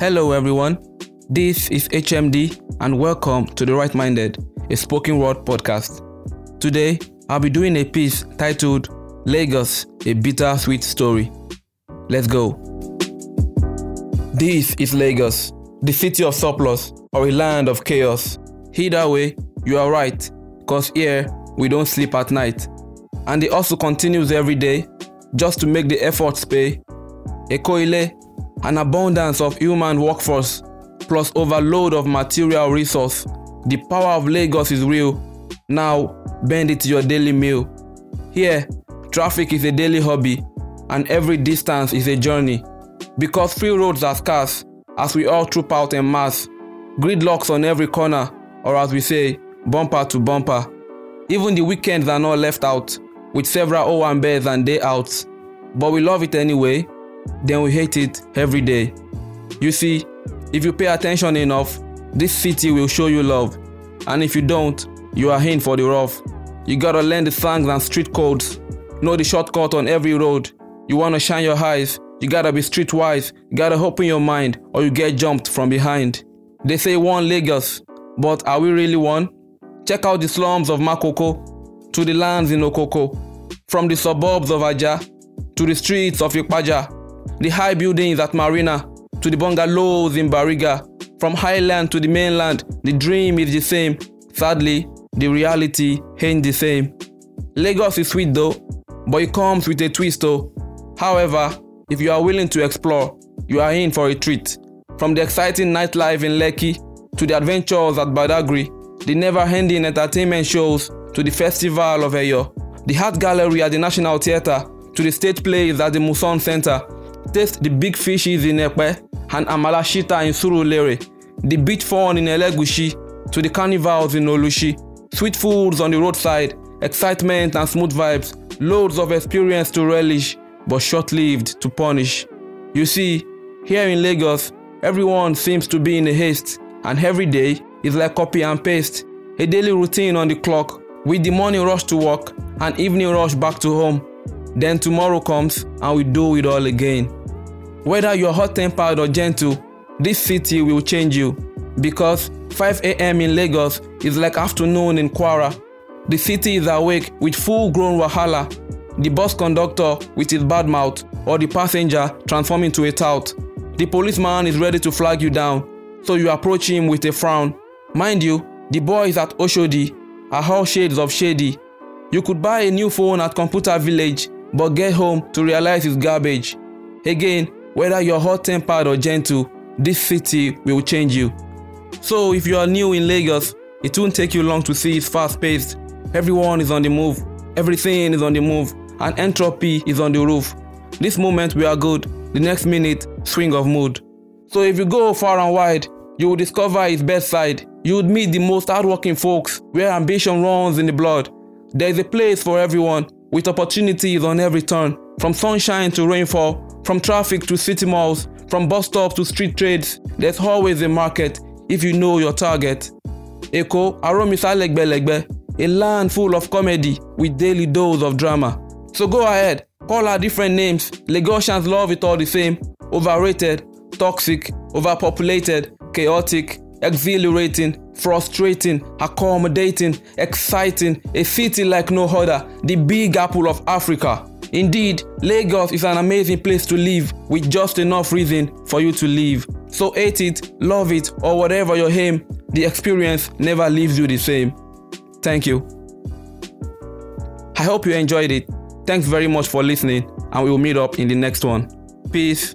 Hello, everyone. This is HMD, and welcome to The Right Minded, a spoken word podcast. Today, I'll be doing a piece titled Lagos, a bittersweet story. Let's go. This is Lagos, the city of surplus or a land of chaos. Either way, you are right, because here we don't sleep at night. And it also continues every day just to make the efforts pay. Ekoile, an abundance of human workforce plus overload of material resource. The power of Lagos is real. Now, bend it to your daily meal. Here, traffic is a daily hobby, and every distance is a journey. Because free roads are scarce, as we all troop out en mass, gridlocks on every corner, or as we say, bumper to bumper. Even the weekends are not left out, with several oh owambes and day outs. But we love it anyway, then we hate it every day. You see, if you pay attention enough, this city will show you love. And if you don't, you are in for the rough. You gotta learn the slangs and street codes, know the shortcut on every road. You wanna shine your eyes, you gotta be streetwise, you gotta open your mind, or you get jumped from behind. They say one Lagos, but are we really one? Check out the slums of Makoko, to the lands in Okoko, from the suburbs of Aja to the streets of Ipaja, the high buildings at Marina to the bungalows in Bariga, from highland to the mainland, the dream is the same. Sadly, the reality ain't the same. Lagos is sweet though, but it comes with a twist though. However, if you are willing to explore, you are in for a treat. From the exciting nightlife in Lekki to the adventures at Badagry, the never-ending entertainment shows to the festival of Eyo, the art gallery at the National Theatre to the stage plays at the Muson Center, taste the big fishes in Epe and Amala Shitta in Surulere, the beach fun in Elegushi to the carnivals in Olushi, sweet foods on the roadside, excitement and smooth vibes, loads of experience to relish, but short-lived to punish. You see, here in Lagos, everyone seems to be in a haste, and every day is like copy and paste, a daily routine on the clock, with the morning rush to work and evening rush back to home. Then tomorrow comes and we do it all again. Whether you're hot tempered or gentle, this city will change you because 5 a.m. in Lagos is like afternoon in Kwara. The city is awake with full grown Wahala. The bus conductor with his bad mouth or the passenger transforming to a tout. The policeman is ready to flag you down, so you approach him with a frown. Mind you, the boys at Oshodi are all shades of shady. You could buy a new phone at Computer Village, but get home to realize it's garbage. Again, whether you're hot tempered or gentle, this city will change you. So, if you are new in Lagos, it won't take you long to see it's fast paced. Everyone is on the move, everything is on the move, and entropy is on the roof. This moment we are good, the next minute, swing of mood. So, if you go far and wide, you will discover its best side. You would meet the most hardworking folks where ambition runs in the blood. There is a place for everyone, with opportunities on every turn, from sunshine to rainfall, from traffic to city malls, from bus stops to street trades. There's always a market if you know your target. Eko Aromisa Legbelegbe, a land full of comedy with daily dose of drama. So go ahead, call her different names. Lagosians love it all the same. Overrated, toxic, overpopulated, chaotic, exhilarating, frustrating, accommodating, exciting, a city like no other, the big apple of Africa. Indeed, Lagos is an amazing place to live with just enough reason for you to live. So hate it, love it, or whatever your aim, the experience never leaves you the same. Thank you. I hope you enjoyed it. Thanks very much for listening, and we will meet up in the next one. Peace.